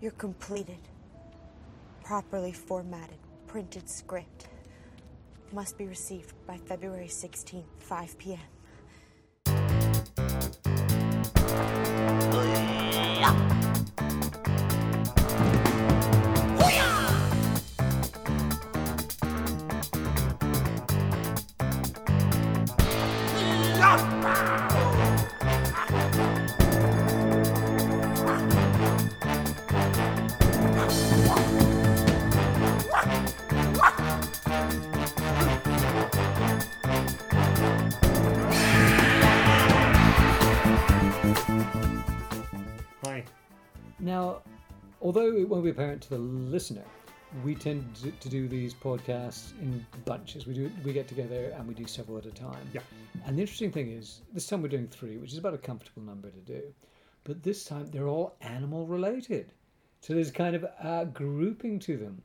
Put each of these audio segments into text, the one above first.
Your completed, properly formatted, printed script must be received by February 16th, 5 p.m. although it won't be apparent to the listener, we tend to- do these podcasts in bunches. We do we get together and we do several at a time. Yeah. And the interesting thing is, this time we're doing three, which is about a comfortable number to do. But this time they're all animal related, so there's kind of a grouping to them.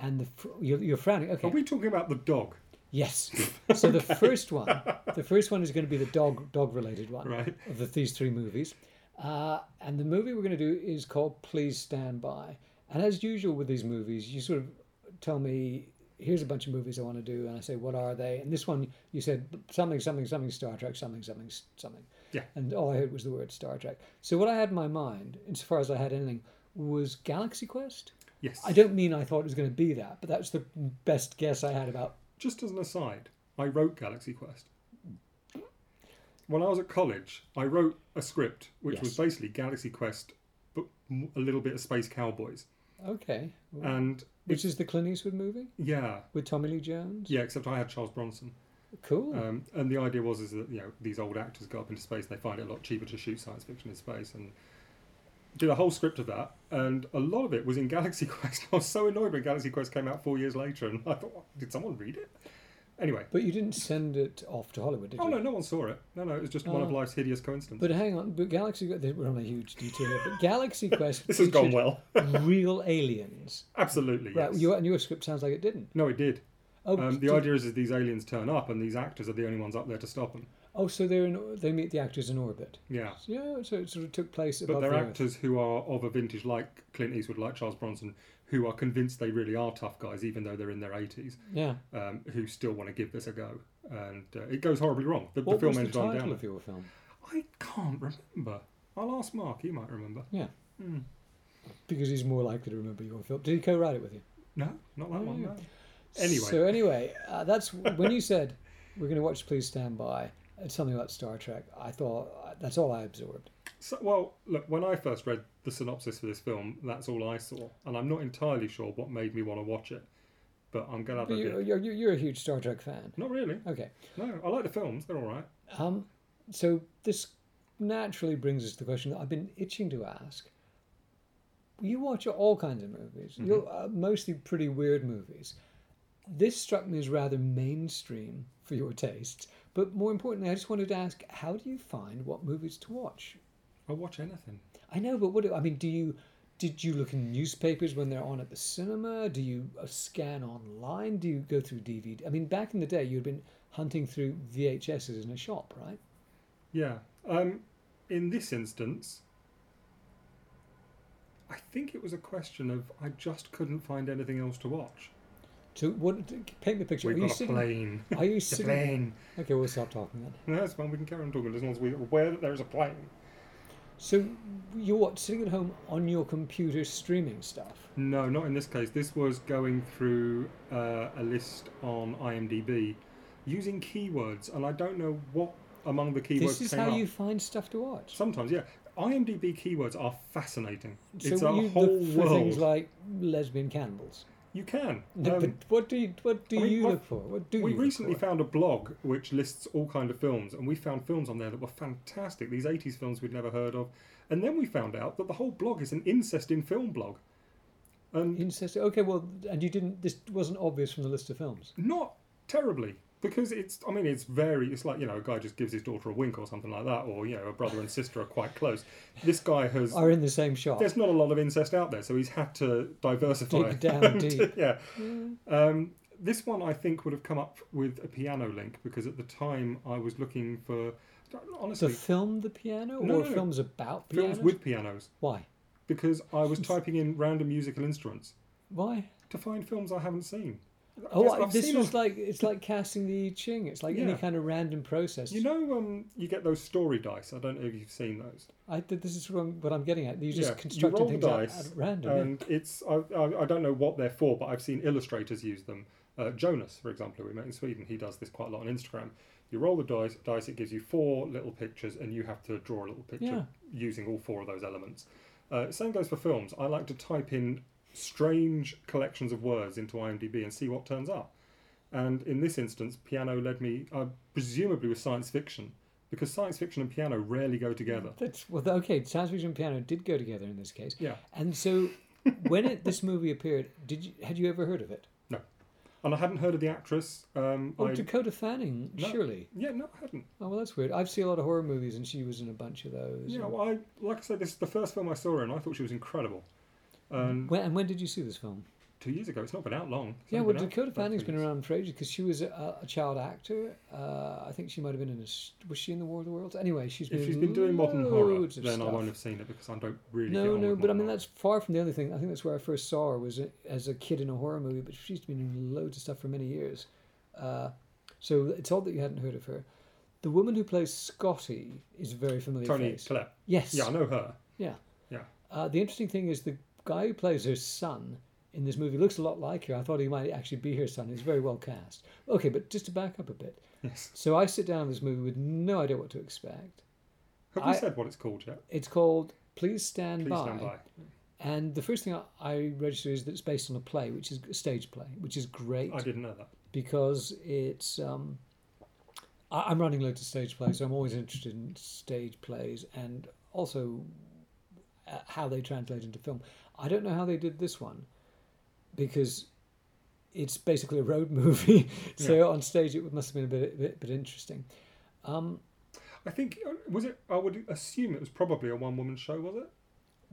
And the fr- you're, you're frowning. Okay. Are we talking about the dog? Yes. So the first one, the first one is going to be the dog dog related one Right. of the, these three movies, uh, and the movie we're going to do is called Please Stand By. And as usual with these movies, you sort of tell me, here's a bunch of movies I want to do, and I say, what are they? And this one, you said something, something, something Star Trek, something, something, something. Yeah. And all I heard was the word Star Trek. So what I had in my mind, insofar as I had anything, was Galaxy Quest. Yes. I don't mean I thought it was going to be that, but that's the best guess I had about Just as an aside, I wrote Galaxy Quest. When I was at college, I wrote a script which was basically Galaxy Quest, but a little bit of Space Cowboys. Okay. And Which is the Clint Eastwood movie yeah, with Tommy Lee Jones? yeah, except I had Charles Bronson. Cool. Um, and the idea was is that you know these old actors go up into space, and they find it a lot cheaper to shoot science fiction in space, and did a whole script of that. And a lot of it was in Galaxy Quest. I was so annoyed when Galaxy Quest came out four years later, and I thought, did someone read it? Anyway, but you didn't send it off to Hollywood, did you? oh you? no, no one saw it. No, no, it was just one of Oh. life's hideous coincidences. But hang on, but Galaxy we're on a huge detour here, but Galaxy Quest this has gone featured well. real aliens. Absolutely, yes. Right, your, and your script sounds like it didn't. no, it did. Oh, Um, the did- idea is that these aliens turn up, and these actors are the only ones up there to stop them. oh, so they're in, they meet the actors in orbit. Yeah. Yeah, so it sort of took place But above they're the Earth. actors who are of a vintage like Clint Eastwood, like Charles Bronson, who are convinced they really are tough guys, even though they're in their 80s, Yeah. um, who still want to give this a go. And uh, it goes horribly wrong. The, the What film was the ended on title down. of your film? I can't remember. I'll ask Mark, he might remember. Yeah. Hmm. Because he's more likely to remember your film. Did he co-write it with you? No, not that Oh, one, yeah. no. Anyway. So anyway, uh, that's when you said we're going to watch Please Stand By. It's something about Star Trek. I thought uh, that's all I absorbed. So, well, look, when I first read the synopsis for this film, that's all I saw. And I'm not entirely sure what made me want to watch it. But I'm glad I you're, did. you're, you're a huge Star Trek fan. Not really. Okay. No, I like the films. They're all right. Um, so this naturally brings us to the question that I've been itching to ask. You watch all kinds of movies, Mm-hmm. You're, uh, mostly pretty weird movies. This struck me as rather mainstream for your tastes, but more importantly, I just wanted to ask: How do you find what movies to watch? I'll watch anything. I know, but what do, I mean? Do you did you look in newspapers when they're on at the cinema? Do you uh, scan online? Do you go through DVD? I mean, back in the day, you'd been hunting through VHSs in a shop, right? Yeah. Um, in this instance, I think it was a question of I just couldn't find anything else to watch. So, what? Paint me a picture. We've are you got a sitting? plane. Are you The sitting? plane. Okay, we'll stop talking then. No, that's fine. We can carry on talking as long as we're aware that there is a plane. So, you're what? Sitting at home on your computer streaming stuff? No, not in this case. This was going through uh, a list on IMDb using keywords, and I don't know what among the keywords This is how up. you find stuff to watch. Sometimes, yeah. IMDb keywords are fascinating. So it's a you whole look for world. things like lesbian cannibals. You can. No, Um, but what do you what do I mean, you my- look for? What do we recently found a blog which lists all kind of films, and we found films on there that were fantastic. These '80s films we'd never heard of, and then we found out that the whole blog is an incest in film blog, and incest. Okay, well, and you didn't. This wasn't obvious from the list of films. not terribly because it's. I mean, it's very. It's like you know, a guy just gives his daughter a wink or something like that, or you know, a brother and sister are quite close. This guy has. Are in the same shop. There's not a lot of incest out there, so he's had to diversify. Dig down deep. yeah. Um, this one I think would have come up with a piano link because at the time I was looking for honestly The film, the piano, No, or no, films about films pianos? with pianos Why? because I was typing in random musical instruments Why? to find films I haven't seen. Oh, I- this seen was like it's like casting the I Ching. It's like any kind of random process. You know, um, you get those story dice. I don't know if you've seen those. I. This is what I'm, what I'm getting at. You just Yeah, constructed things dice, at random. yeah. and it's I, I, I don't know what they're for, but I've seen illustrators use them. Uh, Jonas, for example, who we met in Sweden, he does this quite a lot on Instagram. You roll the dice, dice, it gives you four little pictures, and you have to draw a little picture Yeah. using all four of those elements. Uh, same goes for films. I like to type in strange collections of words into IMDb and see what turns up. And in this instance, piano led me, uh, presumably with science fiction, because science fiction and piano rarely go together. That's well, okay. Science fiction and piano did go together in this case. Yeah. And so, when it, this movie appeared, did you had you ever heard of it? No. And I hadn't heard of the actress. Um, Oh, I, Dakota Fanning, No. surely. yeah, no, I hadn't. Oh well, that's weird. I've seen a lot of horror movies, and she was in a bunch of those. Yeah, And- well, I like I said, this is the first film I saw her in. I thought she was incredible. And when, and when did you see this film? two years ago, it's not been out long. It's Yeah, well, been Dakota Fanning's been around for ages because she was a, a child actor. Uh, I think she might have been in a. Was she in the War of the Worlds? Anyway, she's been. If she's been doing modern horror, then I stuff. won't have seen it because I don't really. No, no, but I mean that's far from the only thing. I think that's where I first saw her was as a kid in a horror movie. But she's been in loads of stuff for many years. Uh, so it's odd that you hadn't heard of her. The woman who plays Scotty is a very familiar Toni face. Collette. Yes. Yeah, I know her. Yeah. Yeah. Uh, the interesting thing is the guy who plays her son in this movie looks a lot like her. I thought he might actually be her son. He's very well cast. Okay, but just to back up a bit. Yes. So I sit down in this movie with no idea what to expect. Have I- you said what it's called yet? It's called Please Stand Please By. stand by. And the first thing I, I register is that it's based on a play, which is a stage play, which is great I didn't know that. because it's. Um, I, I'm running loads of stage plays, so I'm always interested in stage plays and also uh, how they translate into film. I don't know how they did this one because it's basically a road movie, so Yeah. on stage it must have been a bit, bit, bit interesting. Um, I think uh, was it. I would assume it was probably a one-woman show. Was it?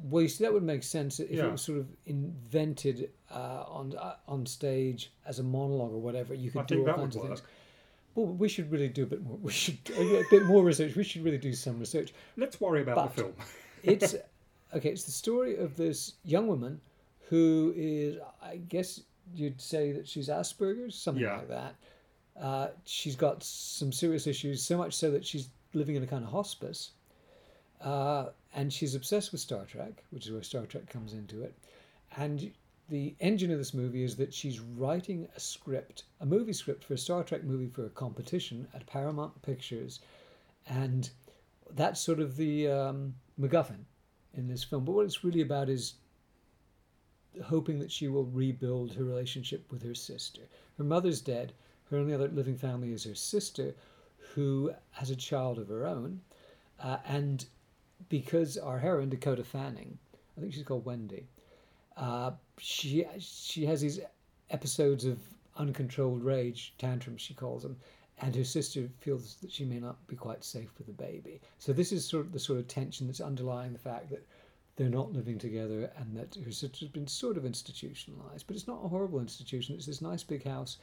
Well, you see, that would make sense if Yeah. it was sort of invented uh, on uh, on stage as a monologue or whatever. You could I do all that kinds of work. things. Well, we should really do a bit more. We should a bit more research. We should really do some research. Let's worry about But- the film. It's okay. It's the story of this young woman who is, I guess you'd say that she's Asperger's, something Yeah. like that. Uh, she's got some serious issues, so much so that she's living in a kind of hospice. Uh, and she's obsessed with Star Trek, which is where Star Trek comes into it. And the engine of this movie is that she's writing a script, a movie script for a Star Trek movie for a competition at Paramount Pictures. And that's sort of the um, MacGuffin in this film. But what it's really about is hoping that she will rebuild her relationship with her sister. Her mother's dead. Her only other living family is her sister, who has a child of her own. Uh, and because our heroine, Dakota Fanning, I think she's called Wendy, uh, she she has these episodes of uncontrolled rage tantrums, she calls them, and her sister feels that she may not be quite safe with the baby. So this is sort of the sort of tension that's underlying the fact that they're not living together and that her sister's been sort of institutionalized. But it's not a horrible institution. It's this nice big house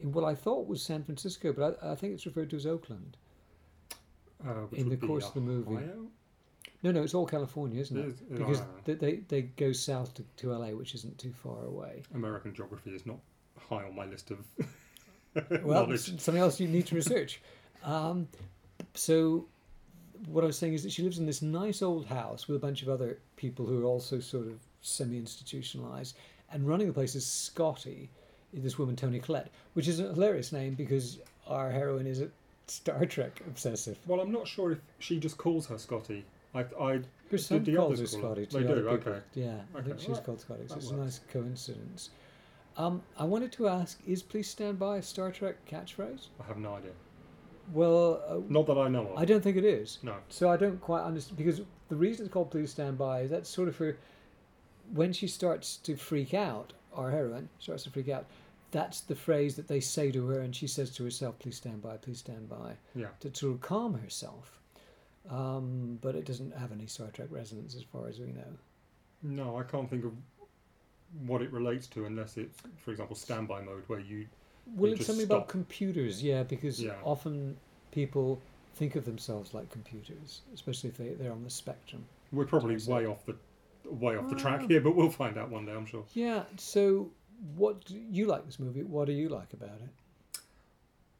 in what I thought was San Francisco, but I, I think it's referred to as Oakland. Uh, in the course of the movie. Ohio? No, no, it's all California, isn't it? It is- Because they, they they go south to, to LA, which isn't too far away. American geography is not high on my list of Well, something else you need to research. Um, so, what I was saying is that she lives in this nice old house with a bunch of other people who are also sort of semi-institutionalized, and running the place is Scotty, this woman Toni Collette, which is a hilarious name because our heroine is a Star Trek obsessive. Well, I'm not sure if she just calls her Scotty. I, I the calls her? Scotty too. They do, okay. Yeah, I think she's alright. called Scotty. So it's a nice coincidence. Um, I wanted to ask: Is "Please stand by" a Star Trek catchphrase? I have no idea. Well, uh, Not that I know of. I don't think it is. no. So I don't quite understand because the reason it's called "Please stand by" is that's sort of her when she starts to freak out. Our heroine starts to freak out. That's the phrase that they say to her, and she says to herself, "Please stand by, please stand by," Yeah. to sort of calm herself. Um, but it doesn't have any Star Trek resonance, as far as we know. No, I can't think of what it relates to unless it's, for example, standby mode where you. Well, it's something about computers, yeah, because Yeah. often people think of themselves like computers, especially if they, they're on the spectrum. We're probably way off the way off the track Ah. here, but we'll find out one day, I'm sure. Yeah. So, what do you like this movie? What do you like about it?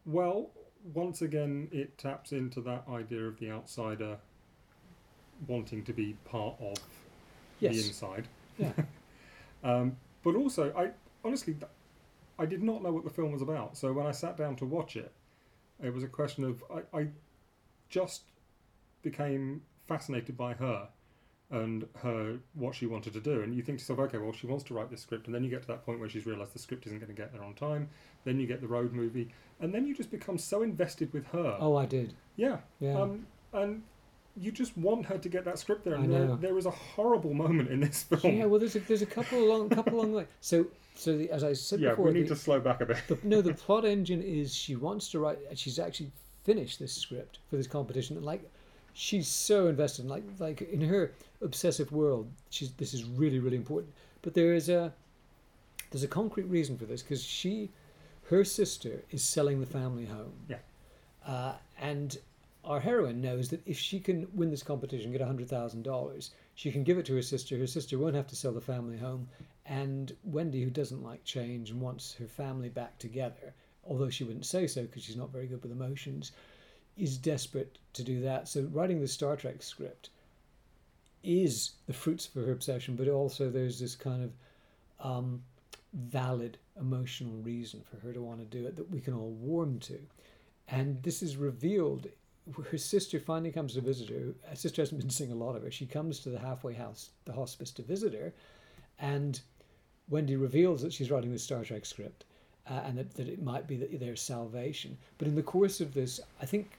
Well, once again, it taps into that idea of the outsider wanting to be part of the inside. Yeah. Um, but also, I honestly, I did not know what the film was about. So when I sat down to watch it, it was a question of I, I just became fascinated by her and her what she wanted to do. And you think to yourself, okay, well, she wants to write this script, and then you get to that point where she's realised the script isn't going to get there on time. Then you get the road movie, and then you just become so invested with her. Oh, I did. Yeah. Yeah. Um, and you just want her to get that script there. And there, there is a horrible moment in this film. yeah. Well, there's a, there's a couple along couple along the way. So so the, as I said Yeah, before, we need the, to slow back a bit. the, no, the plot engine is she wants to write. She's actually finished this script for this competition, and like, she's so invested. Like, like in her obsessive world, she's this is really, really important. But there is a there's a concrete reason for this because she, her sister, is selling the family home. Yeah. Uh, and our heroine knows that if she can win this competition, get hundred thousand dollars, she can give it to her sister. Her sister won't have to sell the family home, and Wendy, who doesn't like change and wants her family back together, although she wouldn't say so because she's not very good with emotions, is desperate to do that. So writing the Star Trek script is the fruits of her obsession, but also there's this kind of um, valid emotional reason for her to want to do it that we can all warm to. And this is revealed. Her sister finally comes to visit her. Her sister hasn't been seeing a lot of her. She comes to the halfway house, the hospice, to visit her. And Wendy reveals that she's writing the Star Trek script uh, and that, that it might be that their salvation. But in the course of this, I think,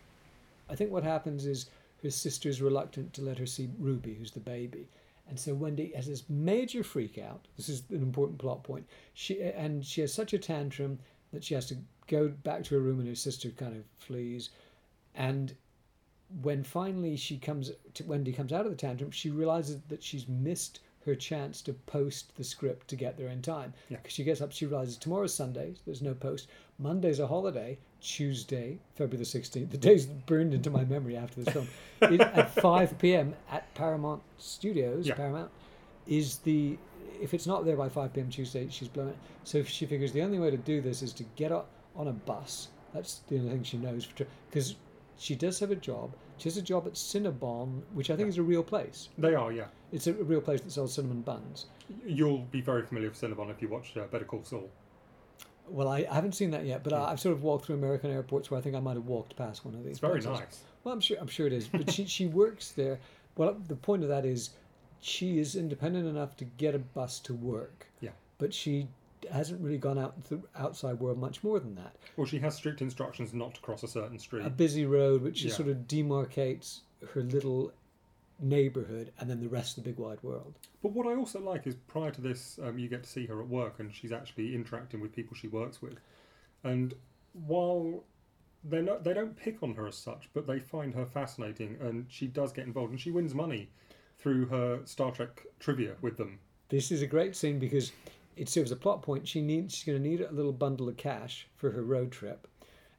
I think what happens is her sister's reluctant to let her see Ruby, who's the baby. And so Wendy has this major freak out. This is an important plot point. She and she has such a tantrum that she has to go back to her room, and her sister kind of flees. And when finally she comes, to, Wendy comes out of the tantrum, she realizes that she's missed her chance to post the script to get there in time. Yeah. Because she gets up, she realizes tomorrow's Sunday, so there's no post. Monday's a holiday. Tuesday, February the 16th, the day's burned into my memory after this film, is at 5 p.m. at Paramount Studios, Yeah. Paramount, is the, if it's not there by 5 p.m. Tuesday, she's blown it. So she figures the only way to do this is to get up on a bus. That's the only thing she knows. Because she does have a job. She has a job at Cinnabon, which I think is a real place. They are, yeah. It's a real place that sells cinnamon buns. You'll be very familiar with Cinnabon if you watched uh, Better Call Saul. Well, I, I haven't seen that yet, but I, I've sort of walked through American airports where I think I might have walked past one of these. It's very places. nice. Well, I'm sure I'm sure it is. But she she works there. Well, the point of that is, she is independent enough to get a bus to work. Yeah. But she hasn't really gone out the outside world much more than that. Well, she has strict instructions not to cross a certain street. A busy road, which Yeah. sort of demarcates her little neighborhood and then the rest of the big wide world. But what I also like is prior to this, um, you get to see her at work and she's actually interacting with people she works with. And while they're not, they don't pick on her as such, but they find her fascinating and she does get involved and she wins money through her Star Trek trivia with them. This is a great scene because it serves a plot point. She needs she's going to need a little bundle of cash for her road trip,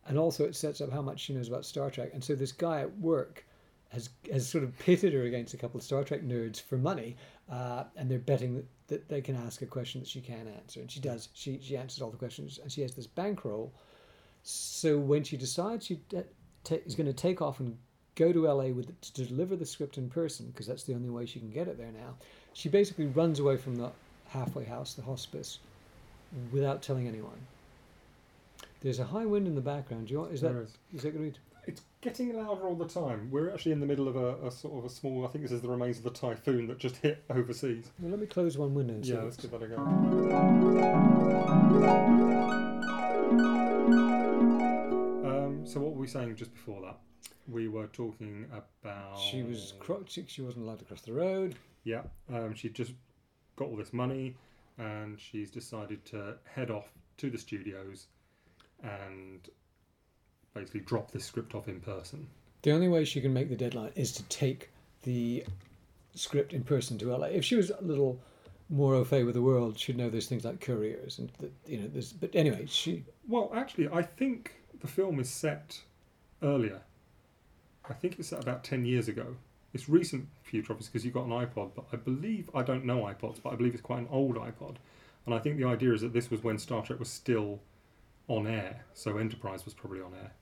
and also it sets up how much she knows about Star Trek. And so this guy at work has has sort of pitted her against a couple of Star Trek nerds for money, uh, and they're betting that, that they can ask a question that she can answer, and she does. She she answers all the questions, and she has this bankroll. So when she decides she de- is going to take off and go to LA with to deliver the script in person because that's the only way she can get it there now. She basically runs away from the halfway house, the hospice, without telling anyone. There's a high wind in the background. Do you want, is that is. is that going to be? It's getting louder all the time. We're actually in the middle of a, a sort of a small, I think this is the remains of the typhoon that just hit overseas. Well, let me close one window. Yeah, let's give that a go. Um, so what were we saying just before that? We were talking about She was cro- she, she wasn't allowed to cross the road. Yeah, um, she just got all this money, and she's decided to head off to the studios and basically drop this script off in person. The only way she can make the deadline is to take the script in person to LA. If she was a little more au fait with the world, she'd know there's things like couriers and the, you know. There's, but anyway, she Well, actually, I think the film is set earlier. I think it's set about ten years ago. It's recent future obviously because you've got an iPod, but I believe I don't know iPods, but I believe it's quite an old iPod, and I think the idea is that this was when Star Trek was still on air, so Enterprise was probably on air.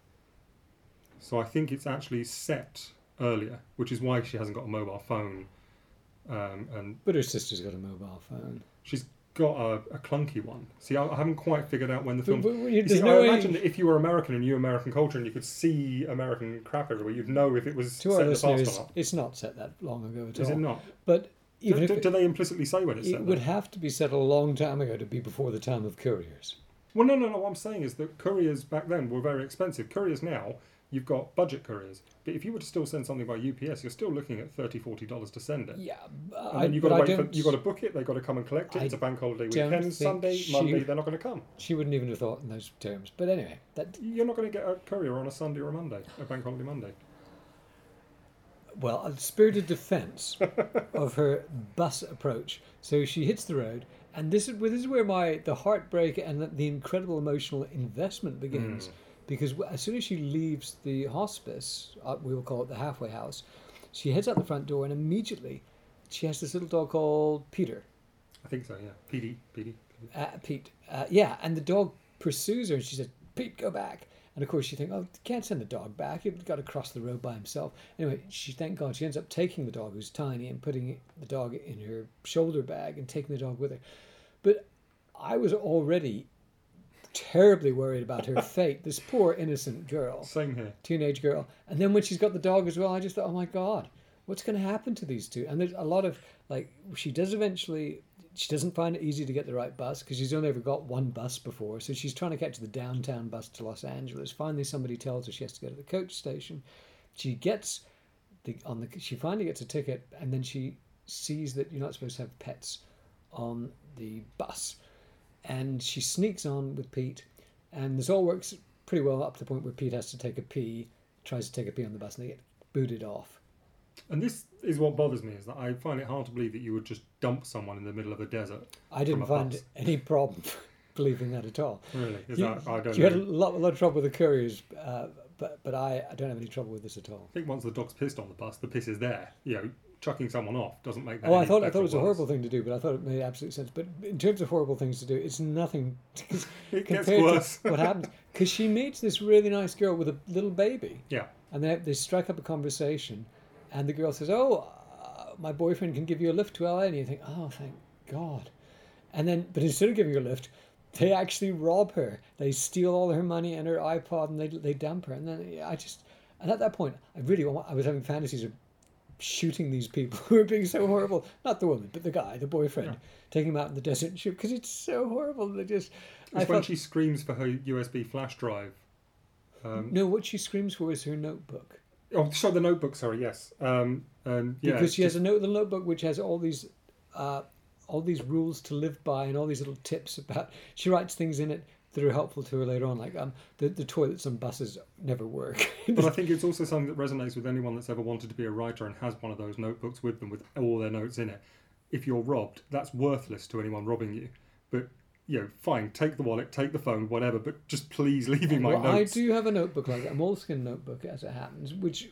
So I think it's actually set earlier, which is why she hasn't got a mobile phone, um, and But her sister's got a mobile phone. she's got a, a clunky one. See, I, I haven't quite figured out when the film. But, but, You see, no I way- imagine that if you were American and knew American culture and you could see American crap everywhere, you'd know if it was to set in the past or not. it's not set that long ago at Is all. it not? But Do, even do, if do it, they implicitly say when it's set it would have to be set a long time ago to be before the time of couriers. Well, no, no, no. What I'm saying is that couriers back then were very expensive. Couriers now, you've got budget couriers. But if you were to still send something by UPS, you're still looking at $30, $40 to send it. Yeah, And then you've got to wait for, you've got to book it, they've got to come and collect it. I it's a bank holiday weekend, Sunday, she- Monday, they're not going to come. She wouldn't even have thought in those terms. But anyway, that You're not going to get a courier on a Sunday or a Monday, a bank holiday Monday. well, a spirited defence of her bus approach. So she hits the road, and this is this is where my the heartbreak and the, the incredible emotional investment begins, mm. Because as soon as she leaves the hospice, uh, we will call it the halfway house, she heads out the front door, and immediately she has this little dog called Peter. I think so, yeah. PD, PD. uh, Pete. Uh, yeah, and the dog pursues her, and she says, "Pete, go back." And of course, she thinks, "Oh, can't send the dog back. He's got to cross the road by himself." Anyway, she thank God she ends up taking the dog, who's tiny, and putting the dog in her shoulder bag and taking the dog with her. But I was already terribly worried about her fate. This poor innocent girl Same here. teenage girl. And then when she's got the dog as well, I just thought, oh my god, what's going to happen to these two? And there's a lot of like she does eventually. She doesn't find it easy to get the right bus because she's only ever got one bus before. So she's trying to catch the downtown bus to Los Angeles. Finally, somebody tells her she has to go to the coach station. She gets the on the she finally gets a ticket, and then she sees that you're not supposed to have pets on the bus, and she sneaks on with Pete, and this all works pretty well up to the point where Pete has to take a pee, tries to take a pee on the bus, and they get booted off. And this is what bothers me is that I find it hard to believe that you would just dump someone in the middle of a desert. I didn't find bus. any problem believing that at all. Really? Is You, that I don't you know. had a lot, a lot of trouble with the couriers, uh, but but I, I don't have any trouble with this at all. I think once the dog's pissed on the bus, the piss is there. You know, chucking someone off doesn't make that. Oh, I thought I thought it was a horrible thing to do, but I thought it made absolute sense. But in terms of horrible things to do, it's nothing It gets compared worse. to what happens. Because she meets this really nice girl with a little baby, Yeah. and they they strike up a conversation, and the girl says, "Oh, uh, my boyfriend can give you a lift to LA," and you think, "Oh, thank God," and then but instead of giving her a lift. They actually rob her. They steal all her money and her iPod, and they they dump her. And then I just, and at that point, I really, I was having fantasies of shooting these people who are being so horrible. Not the woman, but the guy, the boyfriend, Yeah. taking him out in the desert and shoot because it's so horrible. They just, I when felt, she screams for her USB flash drive. Um, no, what she screams for is her notebook oh, show the notebook. Sorry, yes. Um, and yeah, because it's she has a note, the notebook which has all these, uh, all these rules to live by and all these little tips about. She writes things in it that are helpful to her later on, like um, the the toilets on buses never work. But I think it's also something that resonates with anyone that's ever wanted to be a writer and has one of those notebooks with them with all their notes in it. If you're robbed, that's worthless to anyone robbing you. But you know, fine, take the wallet, take the phone, whatever. But just please leave me my well, I do have a notebook like that, a moleskin notebook, as it happens, which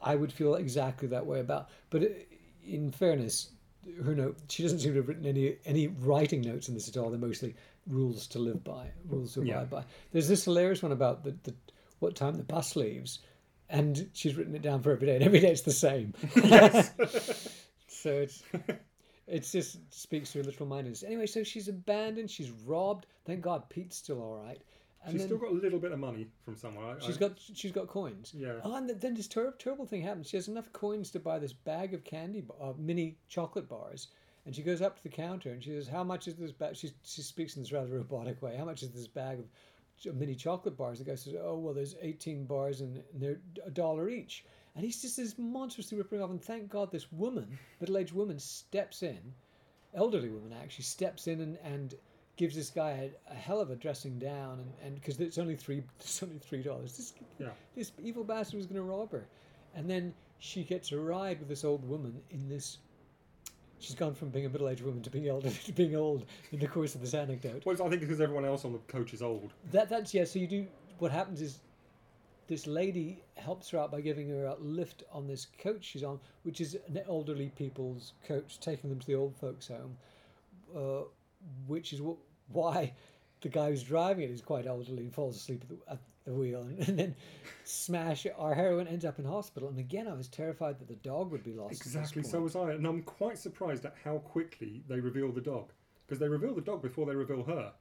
I would feel exactly that way about. But i- in fairness, her note, she doesn't seem to have written any any writing notes in this at all. They're mostly rules to live by, rules to abide Yeah. by. There's this hilarious one about the, the what time the bus leaves, and she's written it down for every day, and every day it's the same. yes. So it's it's just speaks to her literal mindedness. Anyway, so she's abandoned, she's robbed. Thank God Pete's still all right. And She's still got a little bit of money from somewhere. I, she's I, got she's got coins. yeah. Oh, and then this ter- terrible thing happens. She has enough coins to buy this bag of candy, uh, mini chocolate bars, and she goes up to the counter and she says, "How much is this bag?" She she speaks in this rather robotic way. How much is this bag of mini chocolate bars? The guy says, "Oh, well, there's 18 bars and, they're a dollar each." And he's just this monstrously ripping off. And thank God this woman, middle-aged woman, steps in, elderly woman actually steps in and and gives this guy a, a hell of a dressing down, and and because it's only three, it's only three dollars. This Yeah. this evil bastard was going to rob her. And then she gets a ride with this old woman in this. She's gone from being a middle aged woman to being elderly to being old in the course of this anecdote. Well, I think because everyone else on the coach is old. That That's, yeah, so you do. What happens is this lady helps her out by giving her a lift on this coach she's on, which is an elderly people's coach, taking them to the old folks' home, uh, which is wh- why the guy who's driving it is quite elderly and falls asleep at the, at the wheel. And, and then smash, our heroine ends up in hospital. And again, I was terrified that the dog would be lost. Exactly, so was I. And I'm quite surprised at how quickly they reveal the dog. Because they reveal the dog before they reveal her.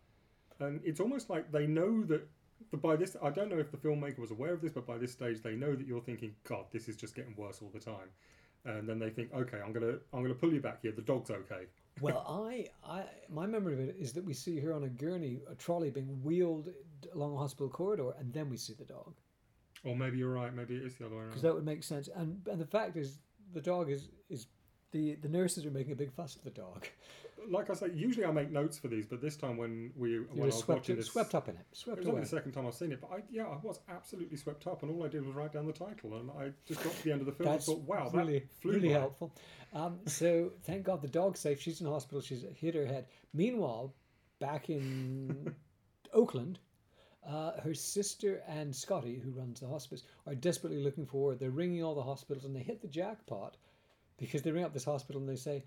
And it's almost like they know that. By this, I don't know if the filmmaker was aware of this, but by this stage, they know that you're thinking, "God, this is just getting worse all the time," and then they think, "Okay, I'm gonna, I'm gonna pull you back here. The dog's okay." Well, I, I, my memory of it is that we see her on a gurney, a trolley being wheeled along a hospital corridor, and then we see the dog. Or maybe you're right. Maybe it is the other way around. because that would make sense. And and the fact is, the dog is is the the nurses are making a big fuss of the dog. like I say, usually I make notes for these, but this time when we when I was swept watching this, swept up in it, It swept was only the second time I've seen it, but I, yeah, I was absolutely swept up, and all I did was write down the title, and I just got to the end of the film That's and thought, wow, really that flew really by. helpful. Um, so thank God the dog's safe. She's in hospital. She's hit her head. Meanwhile, back in Oakland. Uh, her sister and Scotty, who runs the hospice, are desperately looking for her. They're ringing all the hospitals and they hit the jackpot because they ring up this hospital and they say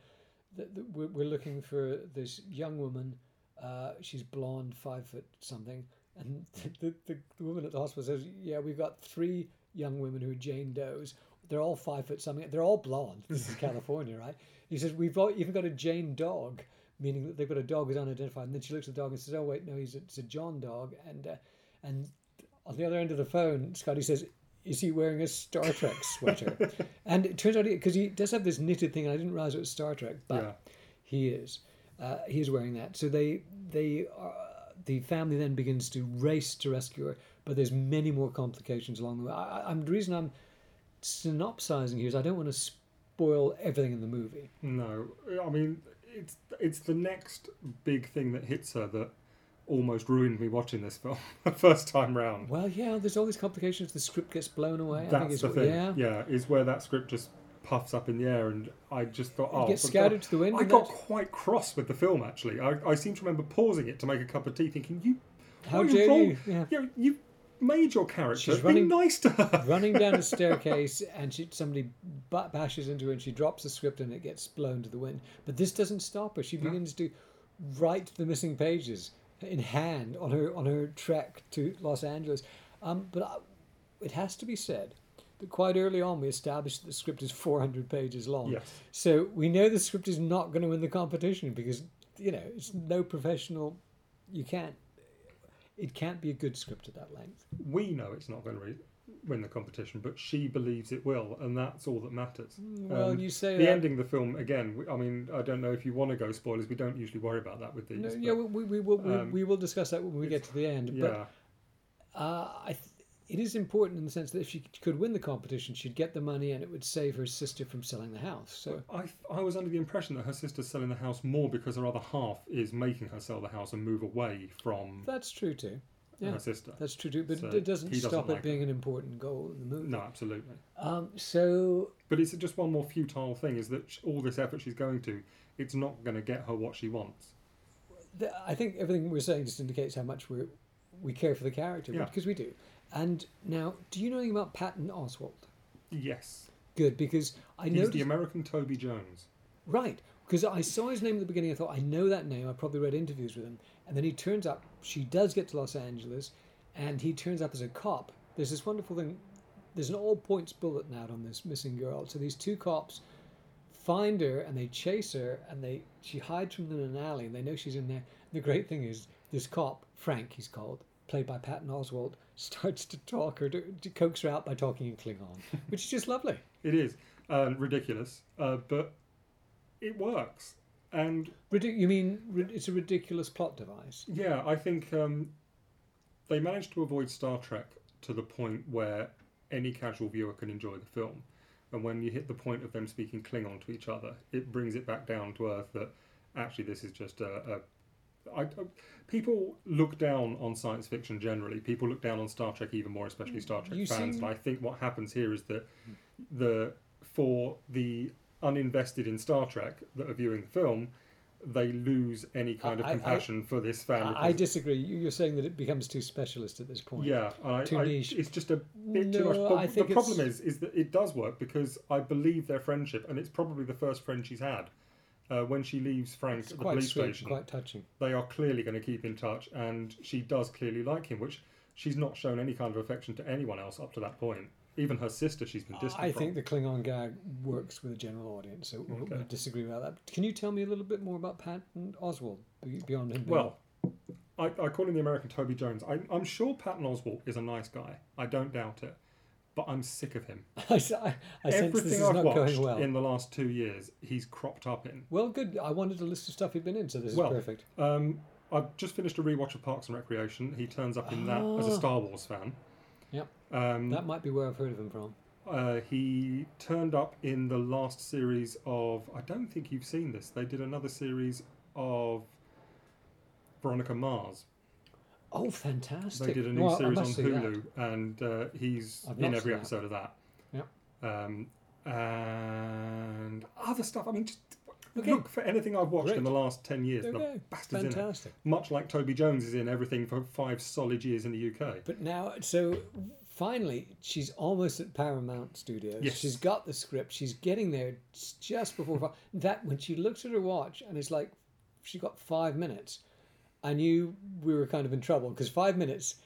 that, that we're, we're looking for this young woman. Uh, she's blonde, five foot something. And the, the, the woman at the hospital says, Yeah, we've got three young women who are Jane Does. They're all five foot something. They're all blonde. This is California, right? He says, We've all, even got a Jane dog, meaning that they've got a dog who's unidentified. And then she looks at the dog and says, Oh, wait, no, he's a, it's a John dog. And, uh, and on the other end of the phone, Scotty says, Is he wearing a Star Trek sweater? and it turns out, because he, does have this knitted thing, and I didn't realize it was Star Trek, but Yeah. he is. Uh, is wearing that. So they, they are, the family then begins to race to rescue her, but there's many more complications along the way. I, I'm, the reason I'm synopsizing here is I don't want to spoil everything in the movie. No, I mean it's it's the next big thing that hits her that almost ruined me watching this film the first time round. Well, yeah, there's all these complications. The script gets blown away. I think That's the thing. Yeah, Yeah. is where that script just puffs up in the air, and I just thought, oh, it gets God- to the wind. I got that's- quite cross with the film actually. I, I seem to remember pausing it to make a cup of tea, thinking, "You, How oh, dare wrong? you? Yeah. You, you made your character. She's Be running- nice to her." running down a staircase and she, somebody ba- bashes into her and she drops the script and it gets blown to the wind. But this doesn't stop her. She begins to write the missing pages in hand on her on her trek to Los Angeles. Um, but I, it has to be said that quite early on we established that the script is 400 pages long. Yes. So we know the script is not going to win the competition because you know it's no professional. You can't. It can't be a good script at that length. we know it's not going to win the competition, but she believes it will, and that's all that matters. Well, Um, you say the that. ending of the film again. we- I mean, I don't know if you want to go spoilers. We don't usually worry about that with these. No, but, yeah, we, we, will, we, um, we will discuss that when we get to the end. yeah, But uh, I th- it is important in the sense that if she could win the competition, she'd get the money and it would save her sister from selling the house. So I, I was under the impression that her sister's selling the house more because her other half is making her sell the house and move away from that's true too. Yeah, sister. that's true too. But So it doesn't he doesn't stop like it being an important goal in the movie. No, absolutely. Um, so But it's just one more futile thing: is that all this effort she's going to, it's not going to get her what she wants. I think everything we're saying just indicates how much we we care for the character Yeah. because we do. And now, do you know anything about Patton Oswalt? Yes, Good, because I he's noticed the American Toby Jones. Right, because I saw his name at the beginning. I thought, I know that name. I probably read interviews with him. And then he turns up, she does get to Los Angeles, and he turns up as a cop. There's this wonderful thing. There's an all points bulletin out on this missing girl. So these two cops find her and they chase her and they she hides from them in an alley and they know she's in there. The great thing is this cop, Frank he's called, played by Patton Oswalt, starts to talk her to, to coax her out by talking in Klingon, which is just lovely. It is um, ridiculous, uh, but it works. And Ridic- you mean rid- it's a ridiculous plot device? yeah, I think um, they managed to avoid Star Trek to the point where any casual viewer can enjoy the film. And when you hit the point of them speaking Klingon to each other, it brings it back down to earth that actually this is just a. a I, I- people look down on science fiction generally. People look down on Star Trek even more, especially Star Trek You fans. seem- And I think what happens here is that the for the uninvested in Star Trek that are viewing the film, they lose any kind of I- I- compassion for this family. I, I disagree. You- You're saying that it becomes too specialist at this point. yeah, I, Too I, niche. it's just a bit too much. But I think the problem it's- is, is that it does work because I believe their friendship, and it's probably the first friend she's had. Uh, when she leaves Frank It's at the quite police sweet, station, quite touching. they are clearly going to keep in touch, and she does clearly like him, which she's not shown any kind of affection to anyone else up to that point. Even her sister, she's been distant I from. think the Klingon gag works with a general audience, so we'll, Okay. we'll disagree about that. Can you tell me a little bit more about Pat and Oswald beyond him? Well, I, I call him the American Toby Jones. I, I'm sure Patton Oswalt is a nice guy. I don't doubt it. But I'm sick of him. I, I- I sense this Everything is I've not watched going well. in the last two years, he's cropped up in. Well, good. I wanted a list of stuff he'd been in, so this Well, is perfect. Um, I've just finished a rewatch of Parks and Recreation. He turns up in that as a Ah. Star Wars fan. Yep. Um, That might be where I've heard of him from. Uh, he turned up in the last series of. I don't think you've seen this. They did another series of Veronica Mars. Oh, fantastic! They did a new I series on see that. Hulu, and uh, he's I've in every seen that. episode of that. Yep. Um, and other stuff. I mean, just Okay. look for anything I've watched in the last ten years. The Okay, bastard's in it. fantastic. Much like Toby Jones is in everything for five solid years in the UK. But now, so finally, she's almost at Paramount Studios. Yes. She's got the script. She's getting there just before. fi- that when she looks at her watch and it's like she got five minutes, I knew we were kind of in trouble because five minutes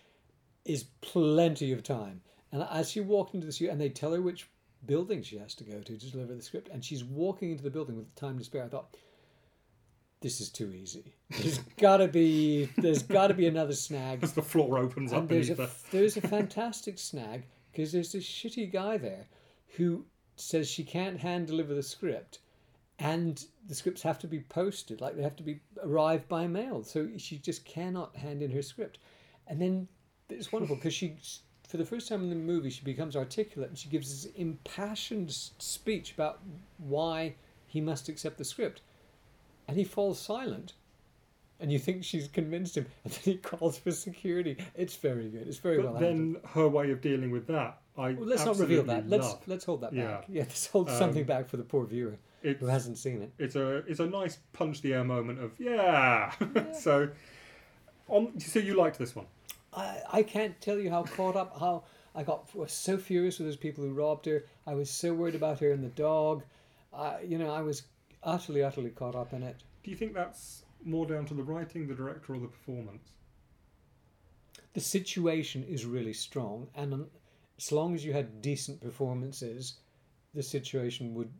is plenty of time. And as she walked into the studio, and they tell her which building she has to go to to deliver the script, and she's walking into the building with time to spare, I thought. This is too easy. There's gotta be there's gotta be another snag. As the floor opens up there's a her. there's a fantastic snag because there's this shitty guy there who says she can't hand deliver the script, and the scripts have to be posted, like they have to be arrived by mail. So she just cannot hand in her script, and then it's wonderful because she. For the first time in the movie, she becomes articulate and she gives this impassioned speech about why he must accept the script. And he falls silent and you think she's convinced him, and then he calls for security. It's very good. It's very But well handled. then her way of dealing with that, I Well, let's not reveal that. Let's love. let's hold that Yeah. back. Yeah, let's hold Um, something back for the poor viewer It's, who hasn't seen it. it's a it's a nice punch the air moment of yeah. so, on so you liked this one. I, I can't tell you how caught up how I got was so furious with those people who robbed her. I was so worried about her and the dog. I you know I was utterly utterly caught up in it. Do you think that's more down to the writing, the director, or the performance? the situation is really strong, and as long as you had decent performances, the situation would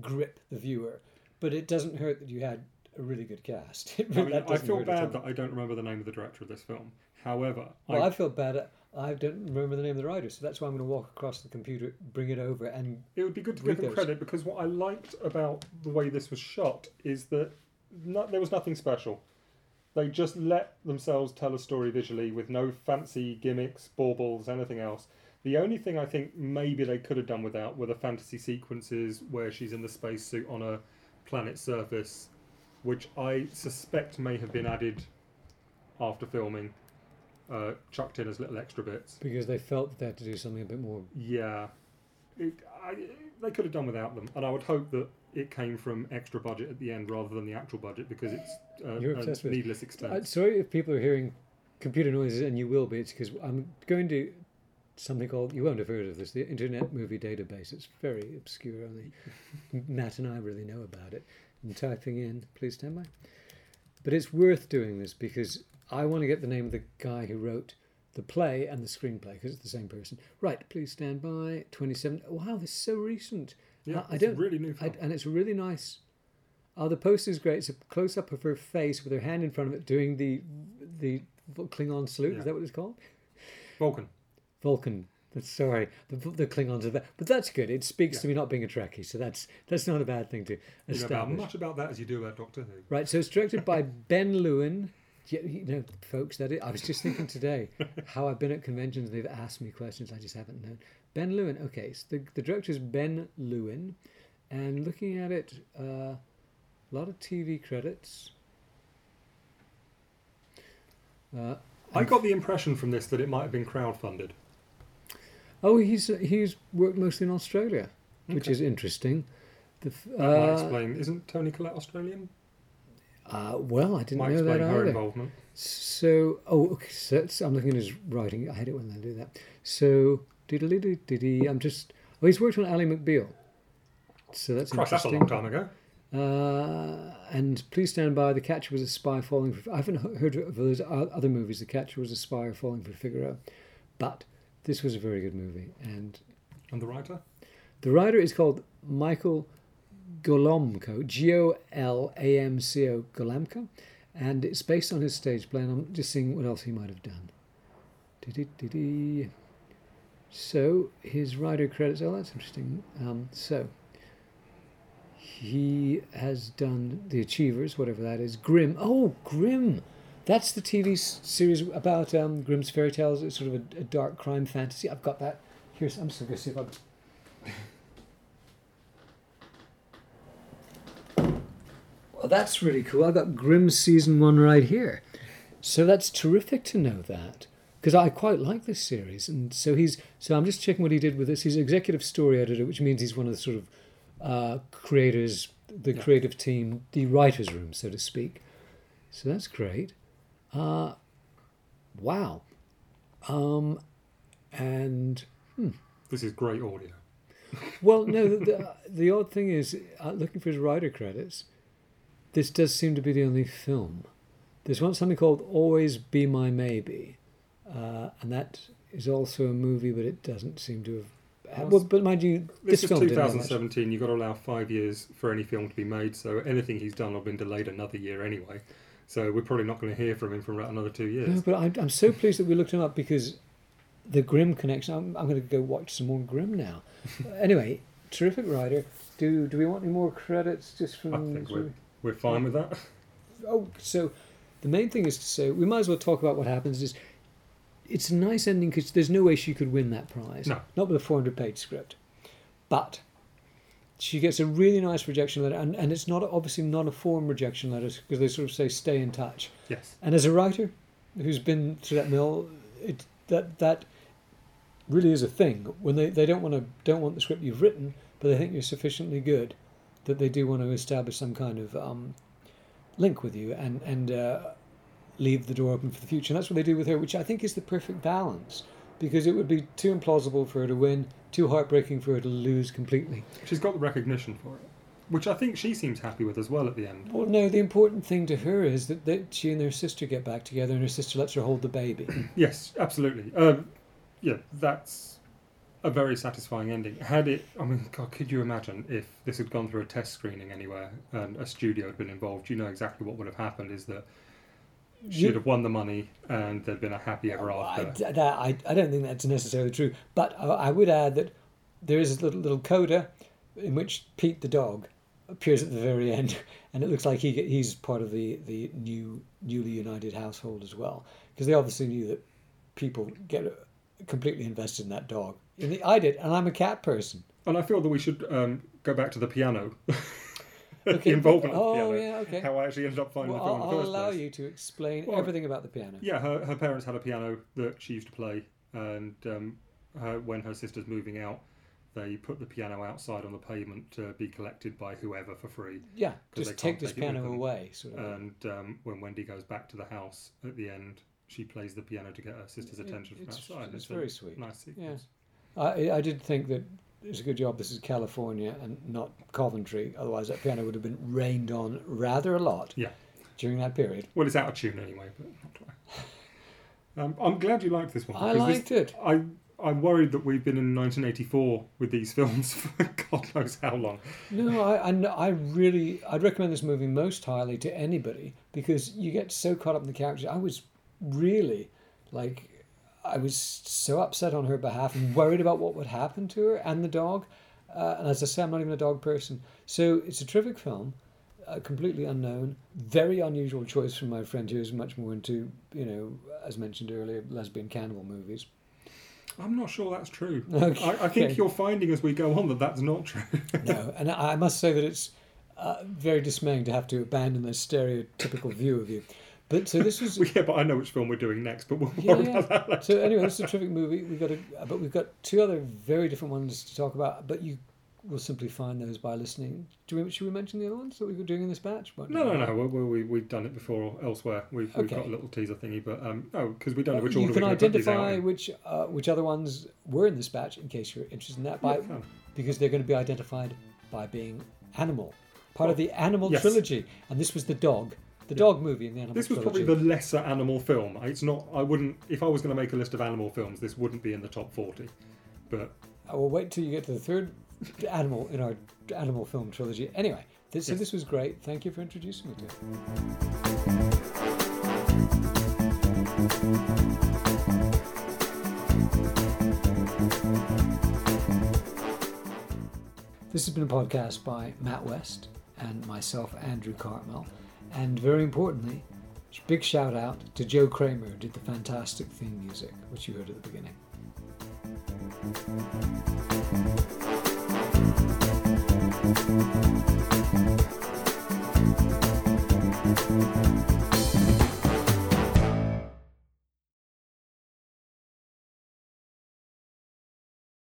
grip the viewer. But it doesn't hurt that you had a really good cast. I, mean, I feel bad that I don't remember the name of the director of this film. However, Well, I, I feel bad. I don't remember the name of the writer, so that's why I'm going to walk across the computer, bring it over, and it would be good to give them those. credit because what I liked about the way this was shot is that no, there was nothing special. They just let themselves tell a story visually with no fancy gimmicks, baubles, anything else. The only thing I think maybe they could have done without were the fantasy sequences where she's in the spacesuit on a planet surface, which I suspect may have been added after filming, uh, chucked in as little extra bits. because they felt they had to do something a bit more. Yeah, it, I, they could have done without them, and I would hope that it came from extra budget at the end rather than the actual budget because it's uh, You're a with it. needless expense. sorry if people are hearing computer noises, and you will be. It's because I'm going to something called you won't have heard of this the Internet Movie Database. It's very obscure. Only Matt and I really know about it. I'm typing in. Please stand by. But it's worth doing this because I want to get the name of the guy who wrote the play and the screenplay because it's the same person. Right. Please stand by. Twenty-seven. Wow, this is so recent. yeah, uh, I it's don't- really new. I, and it's really nice. Oh, the poster is great. It's a close up of her face with her hand in front of it, doing the the Klingon salute. Yeah. Is that what it's called? Vulcan. Vulcan. That's sorry, the, the Klingons are but that's good. It speaks Yeah. to me not being a Trekkie, so that's that's not a bad thing to You know about establish. much about that as you do about Doctor Who. Right. So it's directed by Ben Lewin. Yeah, you know, folks, that is, I was just thinking today how I've been at conventions. They've asked me questions I just haven't known. Ben Lewin. Okay, so the the director is Ben Lewin, and looking at it, uh, a lot of TV credits. Uh, I got the impression from this that it might have been crowdfunded. oh, he's he's worked mostly in Australia, which is interesting. The, f- That might uh, explain. Isn't Toni Collette Australian? Uh, well, I didn't know that either. involvement. So, oh, okay. So that's, I'm looking at his writing. I hate it when they do that. So, diddly I'm just. Oh, he's worked on Ally McBeal. So that's Christ, that's a interesting. long time ago. Uh, and please stand by. The Catcher was a spy falling for. I haven't heard of those other movies. The Catcher was a spy falling for Figaro, but this was a very good movie. And And the writer? the writer is called Michael Golamco, G O L A M C O Golamco, and it's based on his stage play. And I'm just seeing what else he might have done. So his writer credits. Oh, that's interesting. Um, so he has done The Achievers, whatever that is. Grimm. Oh, Grimm. That's the TV series about um, Grimm's fairy tales. It's sort of a, a dark crime fantasy. I've got that. Here's. I'm just to see if I. Well, that's really cool. I've got Grimm season one right here. So that's terrific to know that because I quite like this series. And so he's so I'm just checking what he did with this. He's executive story editor, which means he's one of the sort of uh, creators, the Yeah. creative team, the writers' room, so to speak. So that's great. Uh, wow. Um, and This is great audio. well, no, the, the, the odd thing is, uh, looking for his writer credits, this does seem to be the only film. There's one something called Always Be My Maybe, uh, and that is also a movie, but it doesn't seem to have. Well, but mind you, This, this, is film didn't 2017. You've got to allow five years for any film to be made, so anything he's done will have been delayed another year anyway. So we're probably not going to hear from him for about another two years. No, but I'm, I'm so pleased that we looked him up because the Grimm connection. I'm, I'm going to go watch some more Grimm now. anyway, terrific writer. Do do we want any more credits just from? I think this we're, fine with that. Oh, so the main thing is to say we might as well talk about what happens. Is it's a nice ending because there's no way she could win that prize. No. not with a 400 page script, but she gets a really nice rejection letter, and, and it's not obviously not a form rejection letter because they sort of say stay in touch. Yes. And as a writer who's been through that mill, it that that really is a thing when they, they don't want to don't want the script you've written, but they think you're sufficiently good that they do want to establish some kind of um, link with you and and uh, leave the door open for the future. And that's what they do with her, which I think is the perfect balance because it would be too implausible for her to win, too heartbreaking for her to lose completely. She's got the recognition for it, which I think she seems happy with as well at the end. Well, no, the important thing to her is that, that she and her sister get back together, and her sister lets her hold the baby. Yes, absolutely. Um, yeah, that's a very satisfying ending. Had it, I mean, God, could you imagine if this had gone through a test screening anywhere and a studio had been involved? You know exactly what would have happened is that she'd have won the money and there'd been a happy ever oh, I, after. that, I, I don't think that's necessarily true. But I, I would add that there is a little, little coda in which Pete the dog appears at the very end, and it looks like he he's part of the, the new newly united household as well, because they obviously knew that people get completely invested in that dog. I did, and I'm a cat person. And I feel that we should um, go back to the piano. Okay, involvement oh, of the piano. yeah, okay. How I actually ended up finding Well, the film I'll, in the I'll allow place. you to explain Well, everything about the piano. Yeah, her, her parents had a piano that she used to play, and um, her, when her sister's moving out, they put the piano outside on the pavement to be collected by whoever for free. Yeah, just take this take piano away. Sort of. And um, when Wendy goes back to the house at the end, she plays the piano to get her sister's It- attention from it's- outside. it's a very sweet. Nice sequence. I, I did think that it's a good job this is California and not Coventry. Otherwise, that piano would have been rained on rather a lot Yeah. during that period. Well, it's out of tune anyway, but not um, I'm glad you liked this one. I because this- liked it. I I'm worried that we've been in 1984 with these films for God knows how long. No, I, I, I really, I'd recommend this movie most highly to anybody because you get so caught up in the characters. I was really, like, I was so upset on her behalf and worried about what would happen to her and the dog. Uh, and as I say, I'm not even a dog person. So it's a terrific film, uh, completely unknown, very unusual choice from my friend who is much more into, you know, as mentioned earlier, lesbian cannibal movies. I'm not sure that's true. Okay. I, I think you're finding as we go on that that's not true. no, and I must say that it's uh, very dismaying to have to abandon this stereotypical view of you. But so this was. Well, yeah, but I know which film we're doing next. But we'll Yeah, worry yeah. about that later. So anyway, this is a terrific movie. We've got a, but we've got two other very different ones to talk about. But you, will simply find those by listening. Do we, should we mention the other ones that we were doing in this batch? Won't No, no, no. We, we, we've done it before elsewhere. We've, we've got a little teaser thingy, but um, no, because we don't know Uh, which you order can we're going to put these out identify which uh, which other ones were in this batch in case you're interested in that by Yeah, because they're going to be identified by being animal part of the animal yes. trilogy and this was the dog the dog movie in the animal This was trilogy probably the lesser animal film. It's not. I wouldn't. If I was going to make a list of animal films, this wouldn't be in the top forty. But I will wait till you get to the third animal in our animal film trilogy anyway this, so this was great thank you for introducing me to it This has been a podcast by Matt West and myself, Andrew Cartmel. And very importantly, big shout out to Joe Kramer, who did the fantastic theme music, which you heard at the beginning.